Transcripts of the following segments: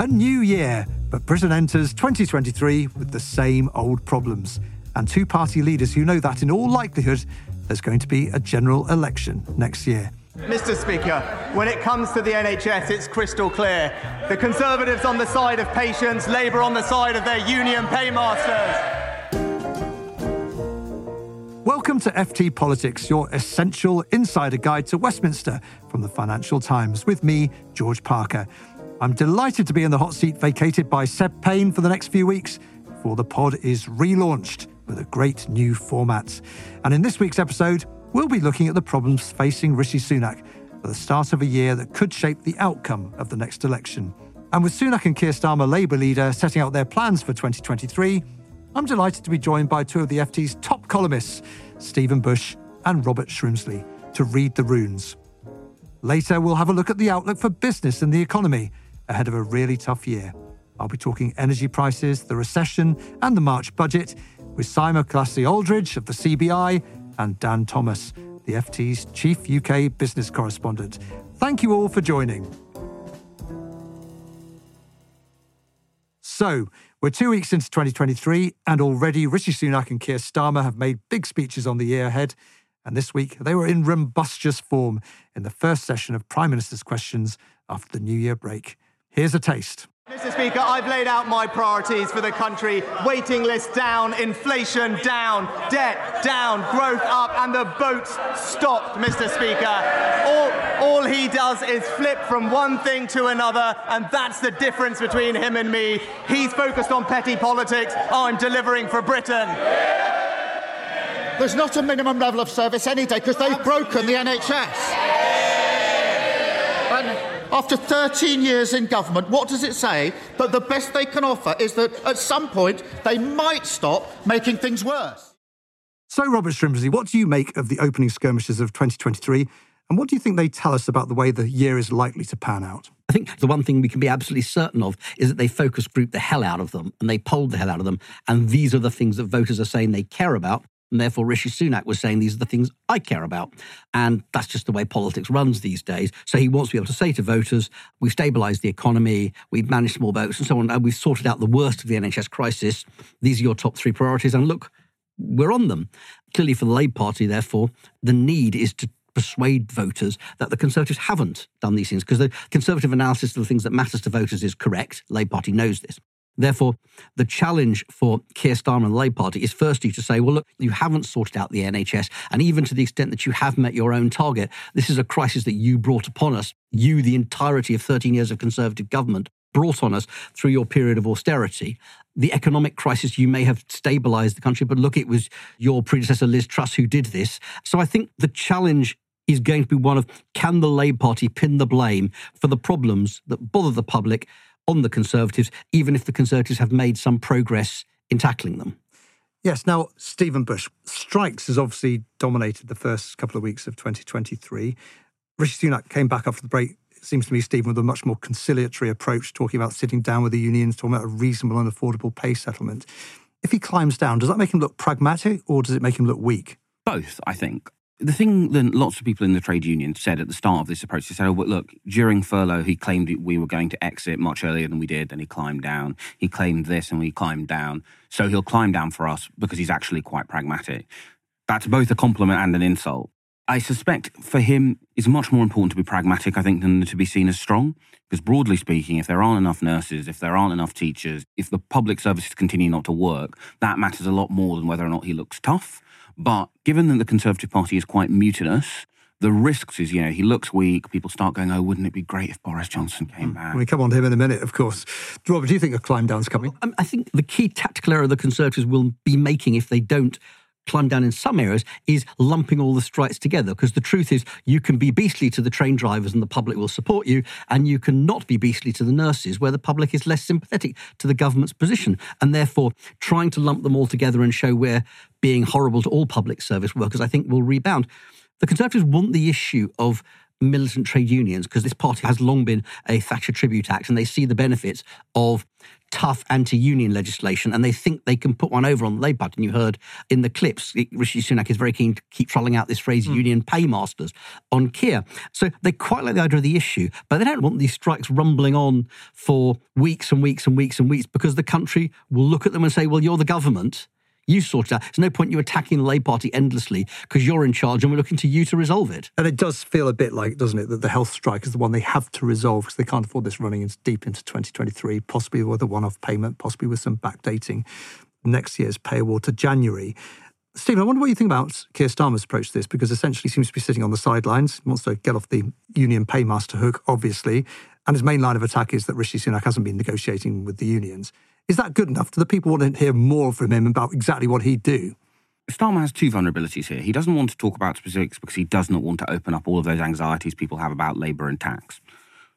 A new year, but Britain enters 2023 with the same old problems. And two party leaders who know that in all likelihood there's going to be a general election next year. Mr. Speaker, when it comes to the NHS, it's crystal clear. The Conservatives on the side of patients, Labour on the side of their union paymasters. Welcome to FT Politics, your essential insider guide to Westminster from the Financial Times, with me, George Parker. I'm delighted to be in the hot seat vacated by Seb Payne for the next few weeks before the pod is relaunched with a great new format. And in this week's episode, we'll be looking at the problems facing Rishi Sunak at the start of a year that could shape the outcome of the next election. And with Sunak and Keir Starmer, Labour leader, setting out their plans for 2023, I'm delighted to be joined by two of the FT's top columnists, Stephen Bush and Robert Shrimsley, to read the runes. Later, we'll have a look at the outlook for business and the economy ahead of a really tough year. I'll be talking energy prices, the recession, and the March budget with Simon Classy Aldridge of the CBI and Dan Thomas, the FT's chief UK business correspondent. Thank you all for joining. So, we're two weeks into 2023, and already Rishi Sunak and Keir Starmer have made big speeches on the year ahead. And this week, they were in rumbustious form in the first session of Prime Minister's Questions after the New Year break. Here's a taste. Mr. Speaker, I've laid out my priorities for the country. Waiting list down, inflation down, debt down, growth up, and the boat's stopped, Mr. Speaker. All, all he does is flip from one thing to another, and that's the difference between him and me. He's focused on petty politics, I'm delivering for Britain. There's not a minimum level of service any day because they've broken the NHS. And after 13 years in government, what does it say? That the best they can offer is that at some point they might stop making things worse. So, Robert Shrimsley, what do you make of the opening skirmishes of 2023? And what do you think they tell us about the way the year is likely to pan out? I think the one thing we can be absolutely certain of is that they focus group the hell out of them and they polled the hell out of them. And these are the things that voters are saying they care about. And therefore, Rishi Sunak was saying these are the things I care about. And that's just the way politics runs these days. So he wants to be able to say to voters, we've stabilised the economy, we've managed small votes and so on, and we've sorted out the worst of the NHS crisis. These are your top three priorities. And look, we're on them. Clearly, for the Labour Party, therefore, the need is to persuade voters that the Conservatives haven't done these things because the Conservative analysis of the things that matters to voters is correct. Labour Party knows this. Therefore, the challenge for Keir Starmer and the Labour Party is firstly to say, well, look, you haven't sorted out the NHS. And even to the extent that you have met your own target, this is a crisis that you brought upon us. You, the entirety of 13 years of Conservative government, brought on us through your period of austerity. The economic crisis, you may have stabilized the country, but look, it was your predecessor, Liz Truss, who did this. So I think the challenge is going to be one of can the Labour Party pin the blame for the problems that bother the public on the Conservatives, even if the Conservatives have made some progress in tackling them. Yes. Now, Stephen Bush, strikes has obviously dominated the first couple of weeks of 2023. Rishi Sunak came back after the break, it seems to me, Stephen, with a much more conciliatory approach, talking about sitting down with the unions, talking about a reasonable and affordable pay settlement. If he climbs down, does that make him look pragmatic or does it make him look weak? Both, I think the thing that lots of people in the trade union said at the start of this approach, they said, oh, look, during furlough, he claimed we were going to exit much earlier than we did, and he climbed down. He claimed this, and we climbed down. So he'll climb down for us because he's actually quite pragmatic. That's both a compliment and an insult. I suspect for him, it's much more important to be pragmatic, I think, than to be seen as strong. Because broadly speaking, if there aren't enough nurses, if there aren't enough teachers, if the public services continue not to work, that matters a lot more than whether or not he looks tough. But given that the Conservative Party is quite mutinous, the risks is, you know, he looks weak. People start going, oh, wouldn't it be great if Boris Johnson came hmm. back? We come on to him in a minute, of course. Robert, do you think a climb down's coming? Um, I think the key tactical error the Conservatives will be making if they don't climb down in some areas is lumping all the strikes together. Because the truth is, you can be beastly to the train drivers and the public will support you, and you can not be beastly to the nurses, where the public is less sympathetic to the government's position. And therefore, trying to lump them all together and show we're being horrible to all public service workers, I think will rebound. The Conservatives want the issue of militant trade unions because this party has long been a Thatcher Tribute Act and they see the benefits of tough anti-union legislation and they think they can put one over on the Labour Party. And you heard in the clips, Rishi Sunak is very keen to keep trolling out this phrase mm. union paymasters on Keir. So they quite like the idea of the issue, but they don't want these strikes rumbling on for weeks and weeks and weeks and weeks because the country will look at them and say, well, you're the government you sort it out. There's no point you attacking the Labour Party endlessly because you're in charge and we're looking to you to resolve it. And it does feel a bit like, doesn't it, that the health strike is the one they have to resolve because they can't afford this running into, deep into 2023, possibly with a one off payment, possibly with some backdating next year's pay award to January. Stephen, I wonder what you think about Keir Starmer's approach to this, because essentially seems to be sitting on the sidelines, he wants to get off the union paymaster hook, obviously, and his main line of attack is that Rishi Sunak hasn't been negotiating with the unions. Is that good enough? Do the people want to hear more from him about exactly what he'd do? Starmer has two vulnerabilities here. He doesn't want to talk about specifics because he does not want to open up all of those anxieties people have about Labour and tax.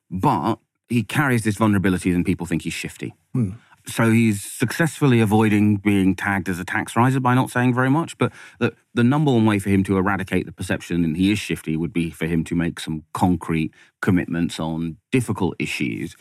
But he carries this vulnerability and people think he's shifty. Hmm. So he's successfully avoiding being tagged as a tax riser by not saying very much. But the, the number one way for him to eradicate the perception that he is shifty would be for him to make some concrete commitments on difficult issues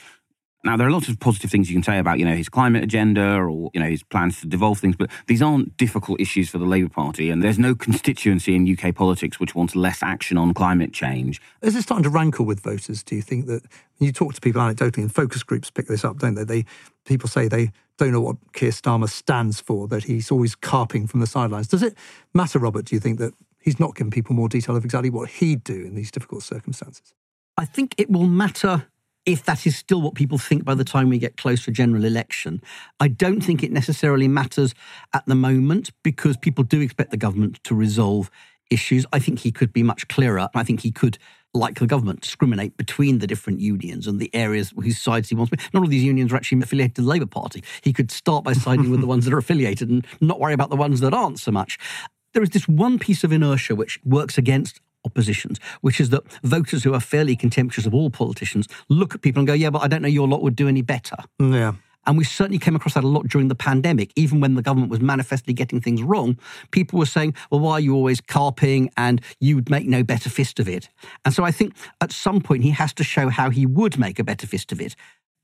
now, there are lots of positive things you can say about, you know, his climate agenda or, you know, his plans to devolve things, but these aren't difficult issues for the Labour Party. And there's no constituency in UK politics which wants less action on climate change. Is it starting to rankle with voters? Do you think that you talk to people anecdotally and focus groups pick this up, don't they? They People say they don't know what Keir Starmer stands for, that he's always carping from the sidelines. Does it matter, Robert, do you think, that he's not giving people more detail of exactly what he'd do in these difficult circumstances? I think it will matter if that is still what people think by the time we get close to general election. I don't think it necessarily matters at the moment because people do expect the government to resolve issues. I think he could be much clearer. I think he could, like the government, discriminate between the different unions and the areas whose sides he wants. Not all these unions are actually affiliated to the Labour Party. He could start by siding with the ones that are affiliated and not worry about the ones that aren't so much. There is this one piece of inertia which works against oppositions, which is that voters who are fairly contemptuous of all politicians look at people and go, yeah, but I don't know your lot would do any better. Yeah. And we certainly came across that a lot during the pandemic. Even when the government was manifestly getting things wrong, people were saying, well, why are you always carping and you would make no better fist of it? And so I think at some point he has to show how he would make a better fist of it.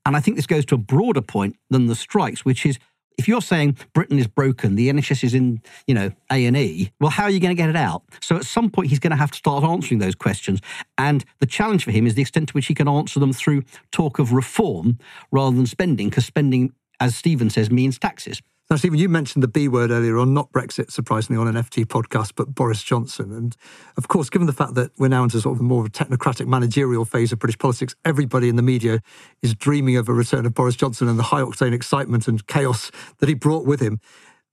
And I think this goes to a broader point than the strikes, which is if you're saying Britain is broken, the NHS is in, you know, A and E, well, how are you going to get it out? So at some point, he's going to have to start answering those questions. And the challenge for him is the extent to which he can answer them through talk of reform rather than spending, because spending, as Stephen says, means taxes. Now, Stephen, you mentioned the B word earlier on, not Brexit, surprisingly, on an FT podcast, but Boris Johnson. And of course, given the fact that we're now into sort of a more of a technocratic managerial phase of British politics, everybody in the media is dreaming of a return of Boris Johnson and the high octane excitement and chaos that he brought with him.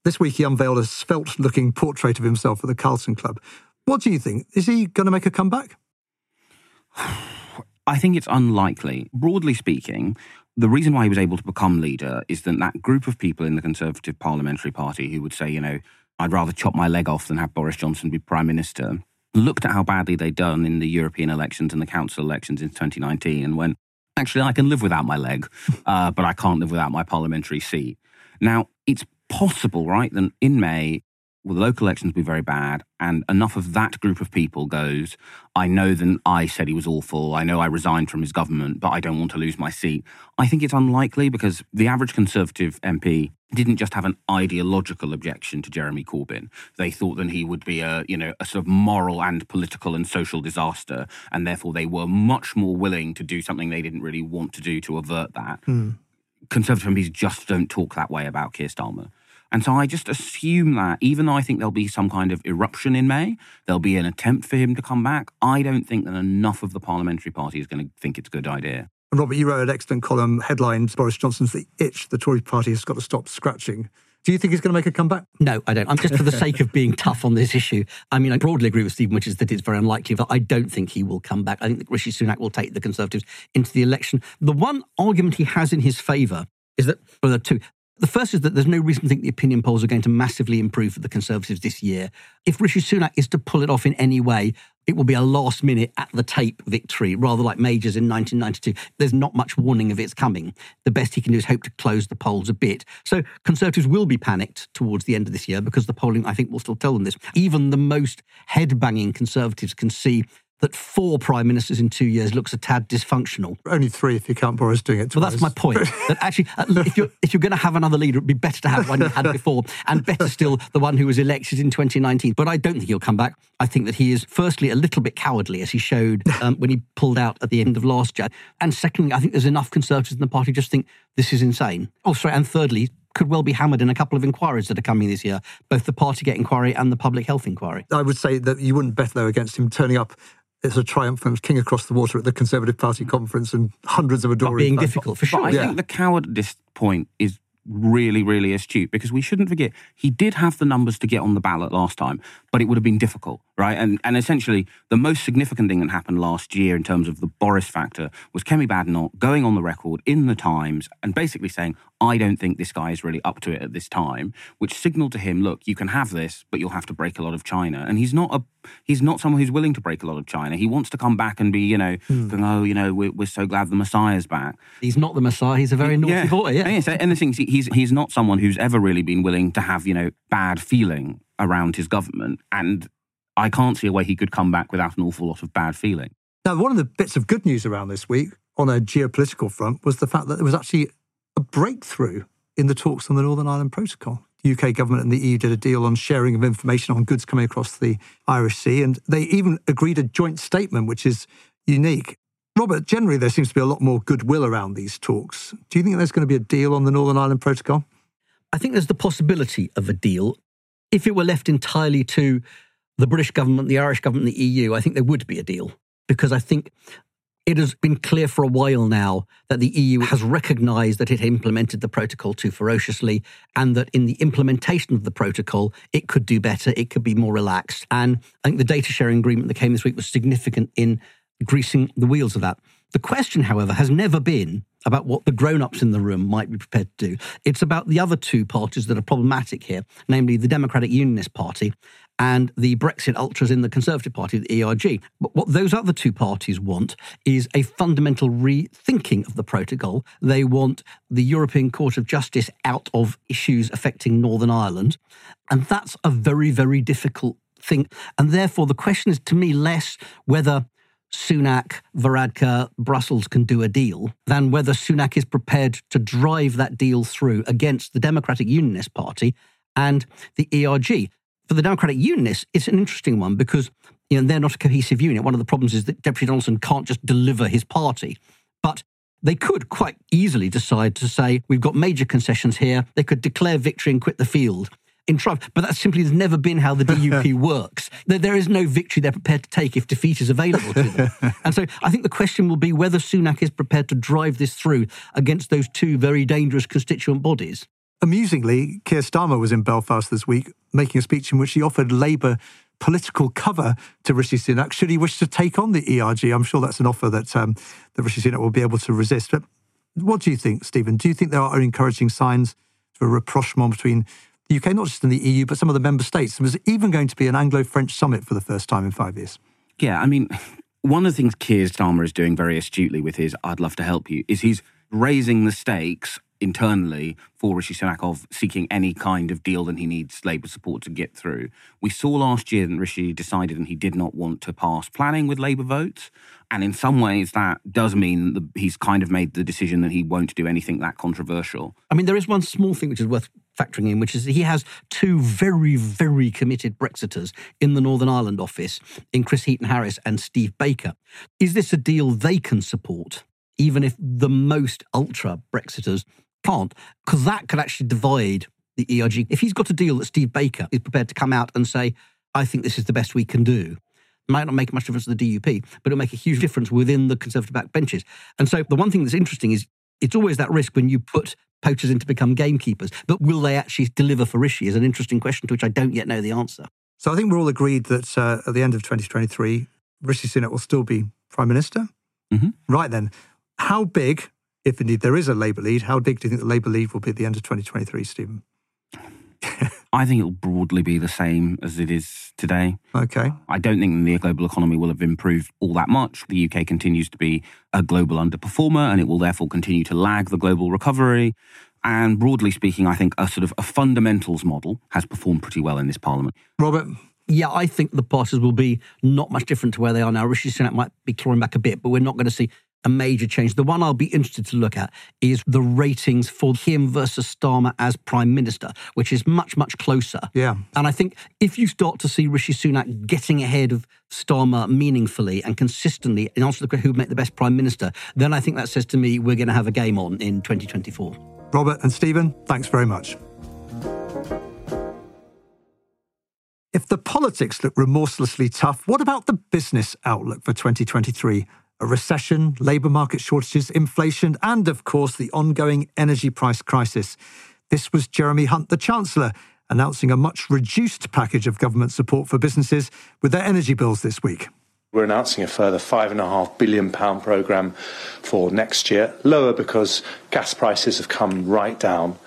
This week, he unveiled a svelte looking portrait of himself at the Carlton Club. What do you think? Is he going to make a comeback? I think it's unlikely. Broadly speaking, the reason why he was able to become leader is that that group of people in the Conservative Parliamentary Party who would say, you know, I'd rather chop my leg off than have Boris Johnson be Prime Minister, looked at how badly they'd done in the European elections and the council elections in 2019 and went, actually, I can live without my leg, uh, but I can't live without my parliamentary seat. Now, it's possible, right, that in May, will the local elections will be very bad? And enough of that group of people goes, I know that I said he was awful. I know I resigned from his government, but I don't want to lose my seat. I think it's unlikely because the average Conservative MP didn't just have an ideological objection to Jeremy Corbyn. They thought that he would be a, you know, a sort of moral and political and social disaster. And therefore they were much more willing to do something they didn't really want to do to avert that. Mm. Conservative MPs just don't talk that way about Keir Starmer. And so I just assume that even though I think there'll be some kind of eruption in May, there'll be an attempt for him to come back. I don't think that enough of the parliamentary party is going to think it's a good idea. And Robert, you wrote an excellent column headlined Boris Johnson's The Itch the Tory party has got to stop scratching. Do you think he's going to make a comeback? No, I don't. I'm just for the sake of being tough on this issue. I mean, I broadly agree with Stephen, which is that it's very unlikely, but I don't think he will come back. I think that Rishi Sunak will take the Conservatives into the election. The one argument he has in his favour is that, well, there are two. The first is that there's no reason to think the opinion polls are going to massively improve for the Conservatives this year. If Rishi Sunak is to pull it off in any way, it will be a last minute at the tape victory, rather like Major's in 1992. There's not much warning of it's coming. The best he can do is hope to close the polls a bit. So Conservatives will be panicked towards the end of this year because the polling, I think, will still tell them this. Even the most head banging Conservatives can see that four prime ministers in two years looks a tad dysfunctional. Only three if you count Boris doing it twice. Well, that's my point. that actually, if you're, if you're going to have another leader, it'd be better to have one you had before, and better still, the one who was elected in 2019. But I don't think he'll come back. I think that he is, firstly, a little bit cowardly, as he showed um, when he pulled out at the end of last year. And secondly, I think there's enough Conservatives in the party just think this is insane. Oh, sorry. And thirdly, could well be hammered in a couple of inquiries that are coming this year, both the Partygate inquiry and the public health inquiry. I would say that you wouldn't bet, though, against him turning up as a triumphant king across the water at the Conservative Party conference and hundreds of adoring. being difficult, for sure. But I Yeah. think the cowardice point is really, really astute because we shouldn't forget he did have the numbers to get on the ballot last time, but it would have been difficult, right? And and essentially the most significant thing that happened last year in terms of the Boris factor was Kemi Badenoch going on the record in the Times and basically saying, I don't think this guy is really up to it at this time, which signaled to him, look, you can have this, but you'll have to break a lot of China. And he's not a he's not someone who's willing to break a lot of China. He wants to come back and be, you know, hmm. going, oh, you know, we're, we're so glad the Messiah's back. He's not the Messiah. He's a very naughty boy. Yeah. And yes, and the thing is, he's he's not someone who's ever really been willing to have you know bad feeling around his government, and I can't see a way he could come back without an awful lot of bad feeling. Now, one of the bits of good news around this week on a geopolitical front was the fact that there was actually a breakthrough in the talks on the Northern Ireland Protocol. UK government and the EU did a deal on sharing of information on goods coming across the Irish Sea, and they even agreed a joint statement, which is unique. Robert, generally there seems to be a lot more goodwill around these talks. Do you think there's going to be a deal on the Northern Ireland Protocol? I think there's the possibility of a deal. If it were left entirely to the British government, the Irish government, the EU, I think there would be a deal. Because I think it has been clear for a while now that the EU has recognised that it implemented the protocol too ferociously and that in the implementation of the protocol, it could do better, it could be more relaxed. And I think the data sharing agreement that came this week was significant in greasing the wheels of that. The question, however, has never been about what the grown ups in the room might be prepared to do. It's about the other two parties that are problematic here, namely the Democratic Unionist Party and the Brexit ultras in the Conservative Party, the ERG. But what those other two parties want is a fundamental rethinking of the protocol. They want the European Court of Justice out of issues affecting Northern Ireland. And that's a very, very difficult thing. And therefore, the question is to me less whether Sunak, Varadkar, Brussels can do a deal than whether Sunak is prepared to drive that deal through against the Democratic Unionist Party and the ERG. For the Democratic Unionists, it's an interesting one because you know, they're not a cohesive unit. One of the problems is that Jeffrey Donaldson can't just deliver his party. But they could quite easily decide to say, we've got major concessions here. They could declare victory and quit the field in triumph. But that simply has never been how the DUP works. There, there is no victory they're prepared to take if defeat is available to them. and so I think the question will be whether Sunak is prepared to drive this through against those two very dangerous constituent bodies. Amusingly, Keir Starmer was in Belfast this week making a speech in which he offered Labour political cover to Rishi Sunak should he wish to take on the ERG. I'm sure that's an offer that, um, that Rishi Sunak will be able to resist. But what do you think, Stephen? Do you think there are encouraging signs for a rapprochement between the UK, not just in the EU, but some of the member states? There's even going to be an Anglo French summit for the first time in five years. Yeah, I mean, one of the things Keir Starmer is doing very astutely with his "I'd love to help you" is he's raising the stakes internally for Rishi Sunak of seeking any kind of deal that he needs Labour support to get through. We saw last year that Rishi decided and he did not want to pass planning with Labour votes. And in some ways, that does mean that he's kind of made the decision that he won't do anything that controversial. I mean, there is one small thing which is worth factoring in, which is he has two very, very committed Brexiters in the Northern Ireland office, in Chris Heaton Harris and Steve Baker. Is this a deal they can support, even if the most ultra Brexiters can't? Because that could actually divide the ERG. If he's got a deal that Steve Baker is prepared to come out and say, I think this is the best we can do, it might not make much difference to the DUP, but it'll make a huge difference within the Conservative back benches. And so the one thing that's interesting is it's always that risk when you put poachers in to become gamekeepers. But will they actually deliver for Rishi is an interesting question to which I don't yet know the answer. So I think we're all agreed that uh, at the end of 2023, Rishi Sunak will still be Prime Minister. Mhm. Right then, how big if indeed there is a Labour lead, how big do you think the Labour lead will be at the end of 2023, Stephen? I think it will broadly be the same as it is today. Okay. I don't think the global economy will have improved all that much. The UK continues to be a global underperformer and it will therefore continue to lag the global recovery. And broadly speaking, I think a sort of a fundamentals model has performed pretty well in this parliament. Robert? Yeah, I think the parties will be not much different to where they are now. Rishi Sunak might be clawing back a bit, but we're not going to see a major change. The one I'll be interested to look at is the ratings for him versus Starmer as Prime Minister, which is much, much closer. Yeah. And I think if you start to see Rishi Sunak getting ahead of Starmer meaningfully and consistently in answer to the question who would make the best Prime Minister, then I think that says to me we're going to have a game on in 2024. Robert and Stephen, thanks very much. If the politics look remorselessly tough, what about the business outlook for 2023? A recession, labour market shortages, inflation, and of course the ongoing energy price crisis. This was Jeremy Hunt, the Chancellor, announcing a much reduced package of government support for businesses with their energy bills this week. We're announcing a further £5.5 billion programme for next year, lower because gas prices have come right down.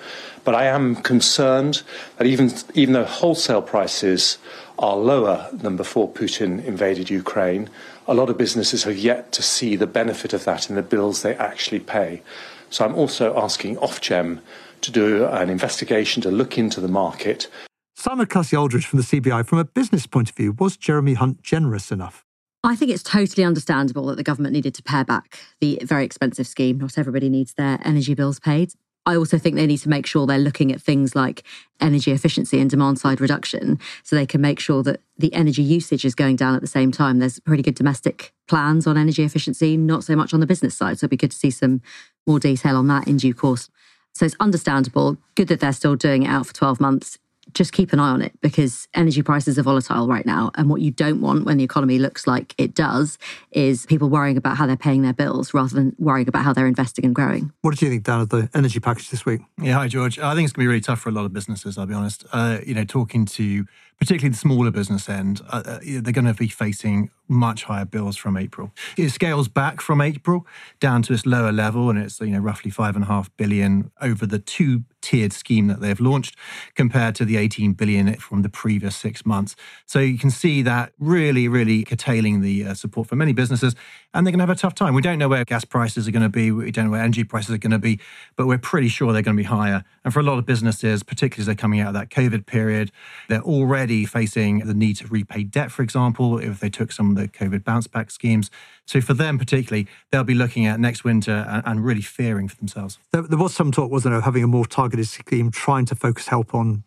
But I am concerned that even, even though wholesale prices are lower than before Putin invaded Ukraine, a lot of businesses have yet to see the benefit of that in the bills they actually pay. So I'm also asking Ofgem to do an investigation to look into the market. Simon Clussy Aldridge from the CBI, from a business point of view, was Jeremy Hunt generous enough? I think it's totally understandable that the government needed to pare back the very expensive scheme. Not everybody needs their energy bills paid. I also think they need to make sure they're looking at things like energy efficiency and demand side reduction so they can make sure that the energy usage is going down at the same time. There's pretty good domestic plans on energy efficiency, not so much on the business side. So it'd be good to see some more detail on that in due course. So it's understandable. Good that they're still doing it out for 12 months just keep an eye on it because energy prices are volatile right now. And what you don't want when the economy looks like it does is people worrying about how they're paying their bills rather than worrying about how they're investing and growing. What did you think, Dan, of the energy package this week? Yeah, hi, George. I think it's going to be really tough for a lot of businesses, I'll be honest. Uh, you know, talking to particularly the smaller business end, uh, uh they're going to be facing much higher bills from April. It scales back from April down to its lower level, and it's you know roughly five and a half billion over the two tiered scheme that they've launched, compared to the 18 billion from the previous six months. So you can see that really, really curtailing the uh, support for many businesses, and they're going to have a tough time. We don't know where gas prices are going to be, we don't know where energy prices are going to be, but we're pretty sure they're going to be higher. And for a lot of businesses, particularly as they're coming out of that COVID period, they're already facing the need to repay debt, for example, if they took some of the COVID bounce back schemes. So for them particularly, they'll be looking at next winter and, and really fearing for themselves. There, there, was some talk, wasn't there, of having a more targeted scheme, trying to focus help on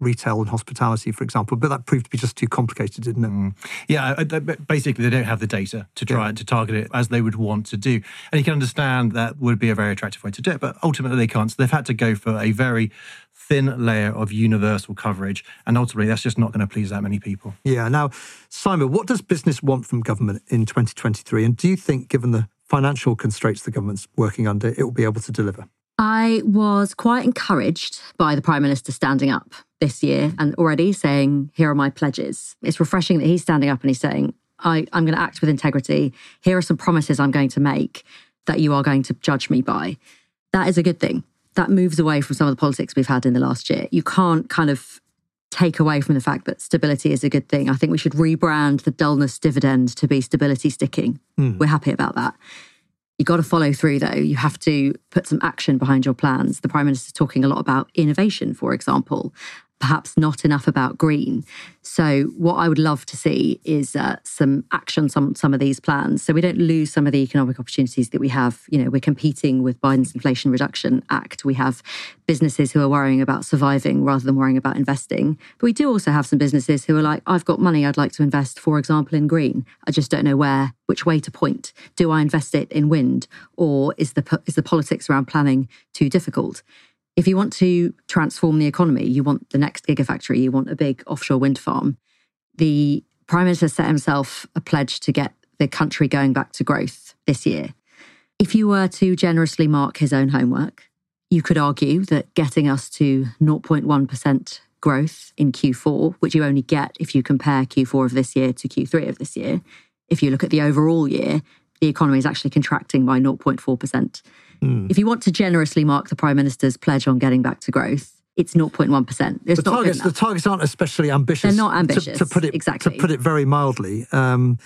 retail and hospitality, for example, but that proved to be just too complicated, didn't it? Mm. Yeah, basically they don't have the data to try yeah. to target it as they would want to do, and you can understand that would be a very attractive way to do it, but ultimately they can't. So they've had to go for a very thin layer of universal coverage. And ultimately, that's just not going to please that many people. Yeah. Now, Simon, what does business want from government in 2023? And do you think, given the financial constraints the government's working under, it will be able to deliver? I was quite encouraged by the Prime Minister standing up this year and already saying, Here are my pledges. It's refreshing that he's standing up and he's saying, I, I'm going to act with integrity. Here are some promises I'm going to make that you are going to judge me by. That is a good thing that moves away from some of the politics we've had in the last year. You can't kind of take away from the fact that stability is a good thing. I think we should rebrand the dullness dividend to be stability sticking. Mm. We're happy about that. You got to follow through though. You have to put some action behind your plans. The Prime Minister is talking a lot about innovation, for example, perhaps not enough about green. So, what I would love to see is uh, some action on some of these plans, so we don't lose some of the economic opportunities that we have. You know, we're competing with Biden's Inflation Reduction Act. We have businesses who are worrying about surviving rather than worrying about investing. But we do also have some businesses who are like, I've got money I'd like to invest, for example, in green. I just don't know where, which way to point. Do I invest it in wind, or is the is the politics around planning too difficult? If you want to transform the economy, you want the next gigafactory, you want a big offshore wind farm. The Prime Minister set himself a pledge to get the country going back to growth this year. If you were to generously mark his own homework, you could argue that getting us to 0.1% growth in Q4, which you only get if you compare Q4 of this year to Q3 of this year, if you look at the overall year, the economy is actually contracting by 0.4%. If you want to generously mark the Prime Minister's pledge on getting back to growth, it's 0.1%. It's the not targets, the targets aren't especially ambitious. They're not to- ambitious, to, put it exactly. To put it very mildly, um,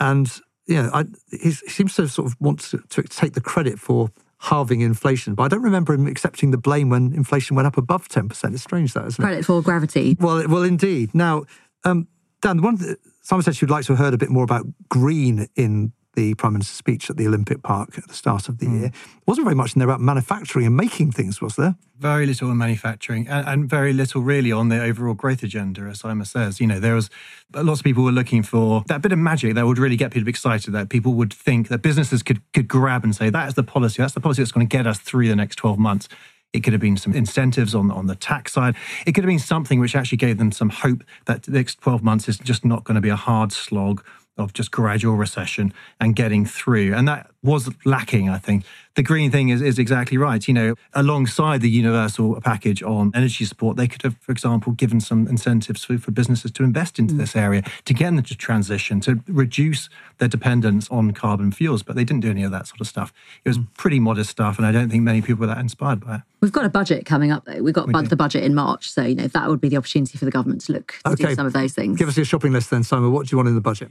and yeah, I, he's, he seems to sort of want to, to take the credit for halving inflation, but I don't remember him accepting the blame when inflation went up above ten percent. It's strange, that isn't it? Credit for gravity. Well, well, indeed. Now, um, Dan, one someone said she'd like to have heard a bit more about green in the Prime Minister's speech at the Olympic Park at the start of the hmm. year. It wasn't very much in there about manufacturing and making things, was there? Very little on manufacturing and, and very little really on the overall growth agenda, as Simon says. You know, there was lots of people were looking for that bit of magic that would really get people excited, that people would think that businesses could could grab and say, that is the policy, that's the policy that's going to get us through the next 12 months. It could have been some incentives on, on the tax side. It could have been something which actually gave them some hope that the next 12 months is just not going to be a hard slog of just gradual recession and getting through. And that was lacking, I think. The green thing is, is exactly right. You know, alongside the universal package on energy support, they could have, for example, given some incentives for, for businesses to invest into mm. this area, to get them to transition, to reduce their dependence on carbon fuels. But they didn't do any of that sort of stuff. It was mm. pretty modest stuff. And I don't think many people were that inspired by it. We've got a budget coming up, though. We've got bu- the budget in March. So, you know, that would be the opportunity for the government to look to do some of those things. Give us your shopping list then, Simon. What do you want in the budget?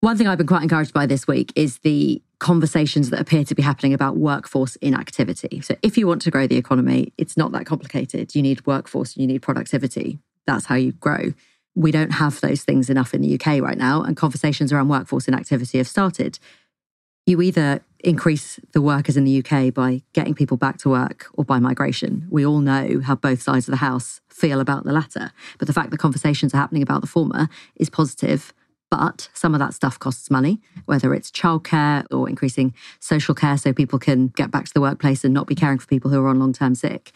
One thing I've been quite encouraged by this week is the conversations that appear to be happening about workforce inactivity. So, if you want to grow the economy, it's not that complicated. You need workforce, you need productivity. That's how you grow. We don't have those things enough in the UK right now, and conversations around workforce inactivity have started. You either increase the workers in the UK by getting people back to work or by migration. We all know how both sides of the house feel about the latter. But the fact that conversations are happening about the former is positive. But some of that stuff costs money, whether it's childcare or increasing social care so people can get back to the workplace and not be caring for people who are on long term sick.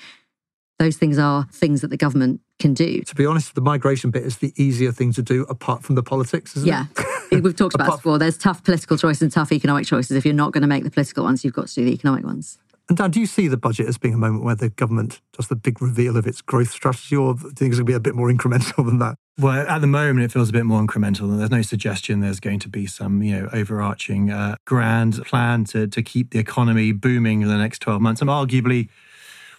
Those things are things that the government can do. To be honest, the migration bit is the easier thing to do apart from the politics, isn't Yeah. it? We've talked about this before. There's tough political choices and tough economic choices. If you're not going to make the political ones, you've got to do the economic ones. And Dan, do you see the budget as being a moment where the government does the big reveal of its growth strategy, or do you think it's going to be a bit more incremental than that? Well, at the moment, it feels a bit more incremental, and there's no suggestion there's going to be some, you know, overarching uh, grand plan to to keep the economy booming in the next 12 months. And arguably,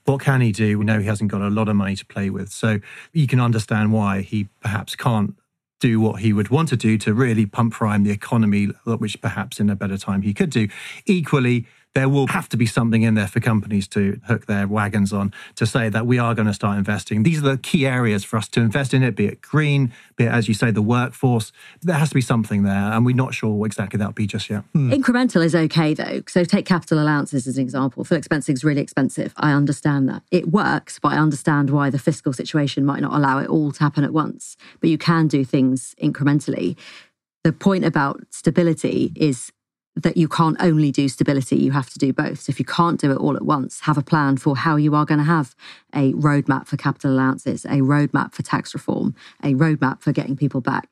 what can he do? We know he hasn't got a lot of money to play with, so you can understand why he perhaps can't do what he would want to do to really pump prime the economy, which perhaps in a better time he could do. Equally, there will have to be something in there for companies to hook their wagons on to say that we are going to start investing. These are the key areas for us to invest in it, be it green, be it, as you say, the workforce. There has to be something there, and we're not sure exactly that'll be just yet. Hmm. Incremental is okay though. So take capital allowances as an example. Full expensing is really expensive. I understand that. It works, but I understand why the fiscal situation might not allow it all to happen at once. But you can do things incrementally. The point about stability is that you can't only do stability, you have to do both. So if you can't do it all at once, have a plan for how you are going to have a roadmap for capital allowances, a roadmap for tax reform, a roadmap for getting people back.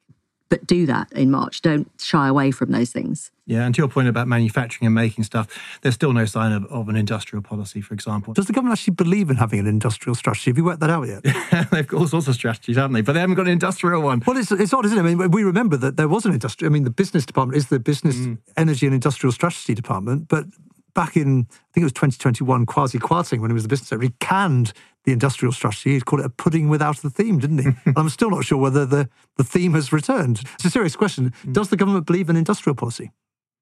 But do that in March. Don't shy away from those things. Yeah, and to your point about manufacturing and making stuff, there's still no sign of, of an industrial policy, for example. Does the government actually believe in having an industrial strategy? Have you worked that out yet? They've got all sorts of strategies, haven't they? But they haven't got an industrial one. Well, it's, it's odd, isn't it? I mean, we remember that there was an industrial. I mean, the business department is the business mm. energy and industrial strategy department. But back in, I think it was 2021, Kwasi Kwarteng, when he was the business secretary, canned the industrial strategy. He called it a pudding without the theme, didn't he? and I'm still not sure whether the, the theme has returned. It's a serious question. Mm. Does the government believe in industrial policy?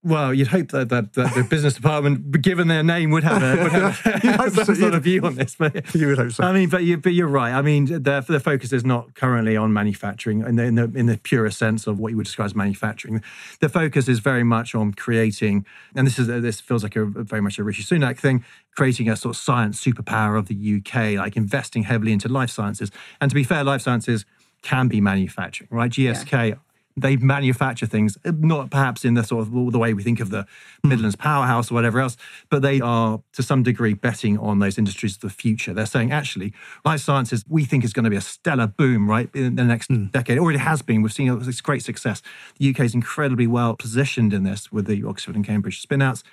Well, you'd hope that, that, that the business department, given their name, would have, a, would have so, some sort of view on this. But You would hope so. I mean, but you, but you're right. I mean, the, their focus is not currently on manufacturing in the, in the in the purest sense of what you would describe as manufacturing. The focus is very much on creating, and this is this feels like a very much a Rishi Sunak thing, creating a sort of science superpower of the UK, like investing heavily into life sciences. And to be fair, life sciences can be manufacturing, right? GSK. They manufacture things, uh, not perhaps in the sort of the way we think of the hmm. Midlands powerhouse or whatever else, but they are to some degree betting on those industries of the future. They're saying, actually, life sciences we think is going to be a stellar boom, right, in the next hmm. decade. It already has been. We've seen uh, this great success. The UK is incredibly well positioned in this with the Oxford and Cambridge spinouts.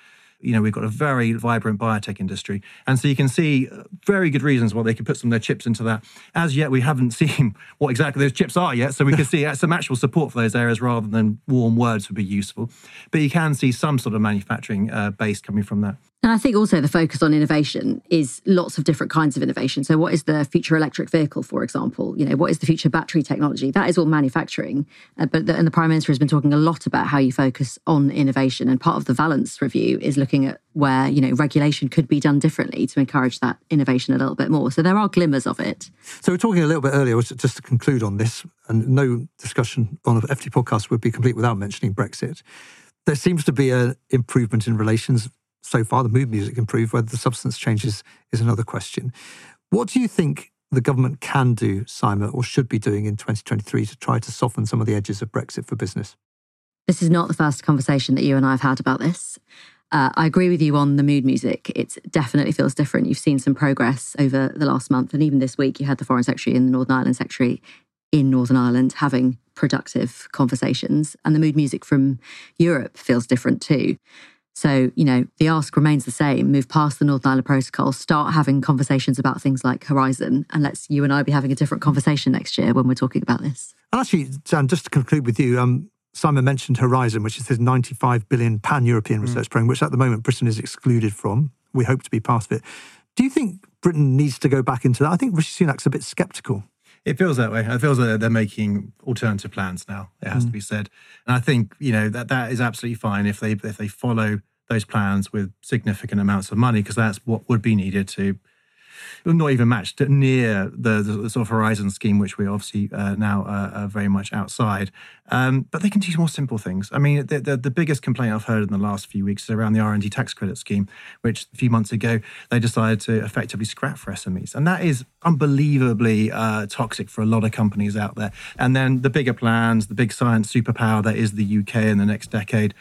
You know, we've got a very vibrant biotech industry. And so you can see uh, very good reasons why they could put some of their chips into that. As yet, we haven't seen what exactly those chips are yet. So we can see uh, some actual support for those areas rather than warm words would be useful. But you can see some sort of manufacturing uh, base coming from that. And I think also the focus on innovation is lots of different kinds of innovation. So, what is the future electric vehicle, for example? You know, what is the future battery technology? That is all manufacturing. Uh, but the, and the prime minister has been talking a lot about how you focus on innovation. And part of the Vallance review is looking at where you know regulation could be done differently to encourage that innovation a little bit more. So there are glimmers of it. So we're talking a little bit earlier, just to conclude on this, and no discussion on an FT podcast would be complete without mentioning Brexit. There seems to be an improvement in relations so far the mood music improved. Whether the substance changes is another question. What do you think the government can do, Simon, or should be doing in 2023 to try to soften some of the edges of Brexit for business? This is not the first conversation that you and I have had about this. Uh, I agree with you on the mood music. It definitely feels different. You've seen some progress over the last month. And even this week, you had the Foreign Secretary and the Northern Ireland Secretary in Northern Ireland having productive conversations. And the mood music from Europe feels different too. So, you know, the ask remains the same move past the Northern Ireland Protocol, start having conversations about things like Horizon, and let's you and I be having a different conversation next year when we're talking about this. And actually, Dan, just to conclude with you, um, Simon mentioned Horizon, which is this 95 billion pan European mm. research mm. program, which at the moment Britain is excluded from. We hope to be part of it. Do you think Britain needs to go back into that? I think Rishi Sunak's a bit sceptical. It feels that way. It feels that they're making alternative plans now. It has mm. to be said, and I think you know that that is absolutely fine if they if they follow those plans with significant amounts of money because that's what would be needed to not even matched near the, the, sort of Horizon scheme, which we're obviously uh, now uh, are very much outside. Um, but they can do more simple things. I mean, the, the, the, biggest complaint I've heard in the last few weeks is around the R&D tax credit scheme, which a few months ago they decided to effectively scrap for SMEs. And that is unbelievably uh, toxic for a lot of companies out there. And then the bigger plans, the big science superpower that is the UK in the next decade,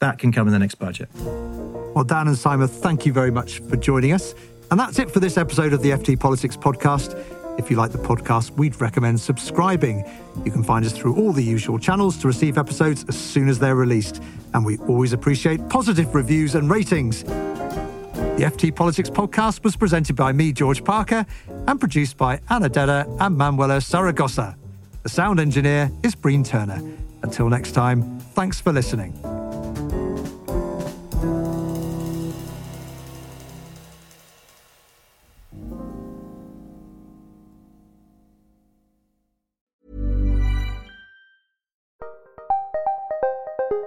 that can come in the next budget. Well, Dan and Simon, thank you very much for joining us. And that's it for this episode of the FT Politics podcast. If you like the podcast, we'd recommend subscribing. You can find us through all the usual channels to receive episodes as soon as they're released. And we always appreciate positive reviews and ratings. The FT Politics podcast was presented by me, George Parker, and produced by Anna Dedder and Manuela Saragosa. The sound engineer is Breen Turner. Until next time, thanks for listening.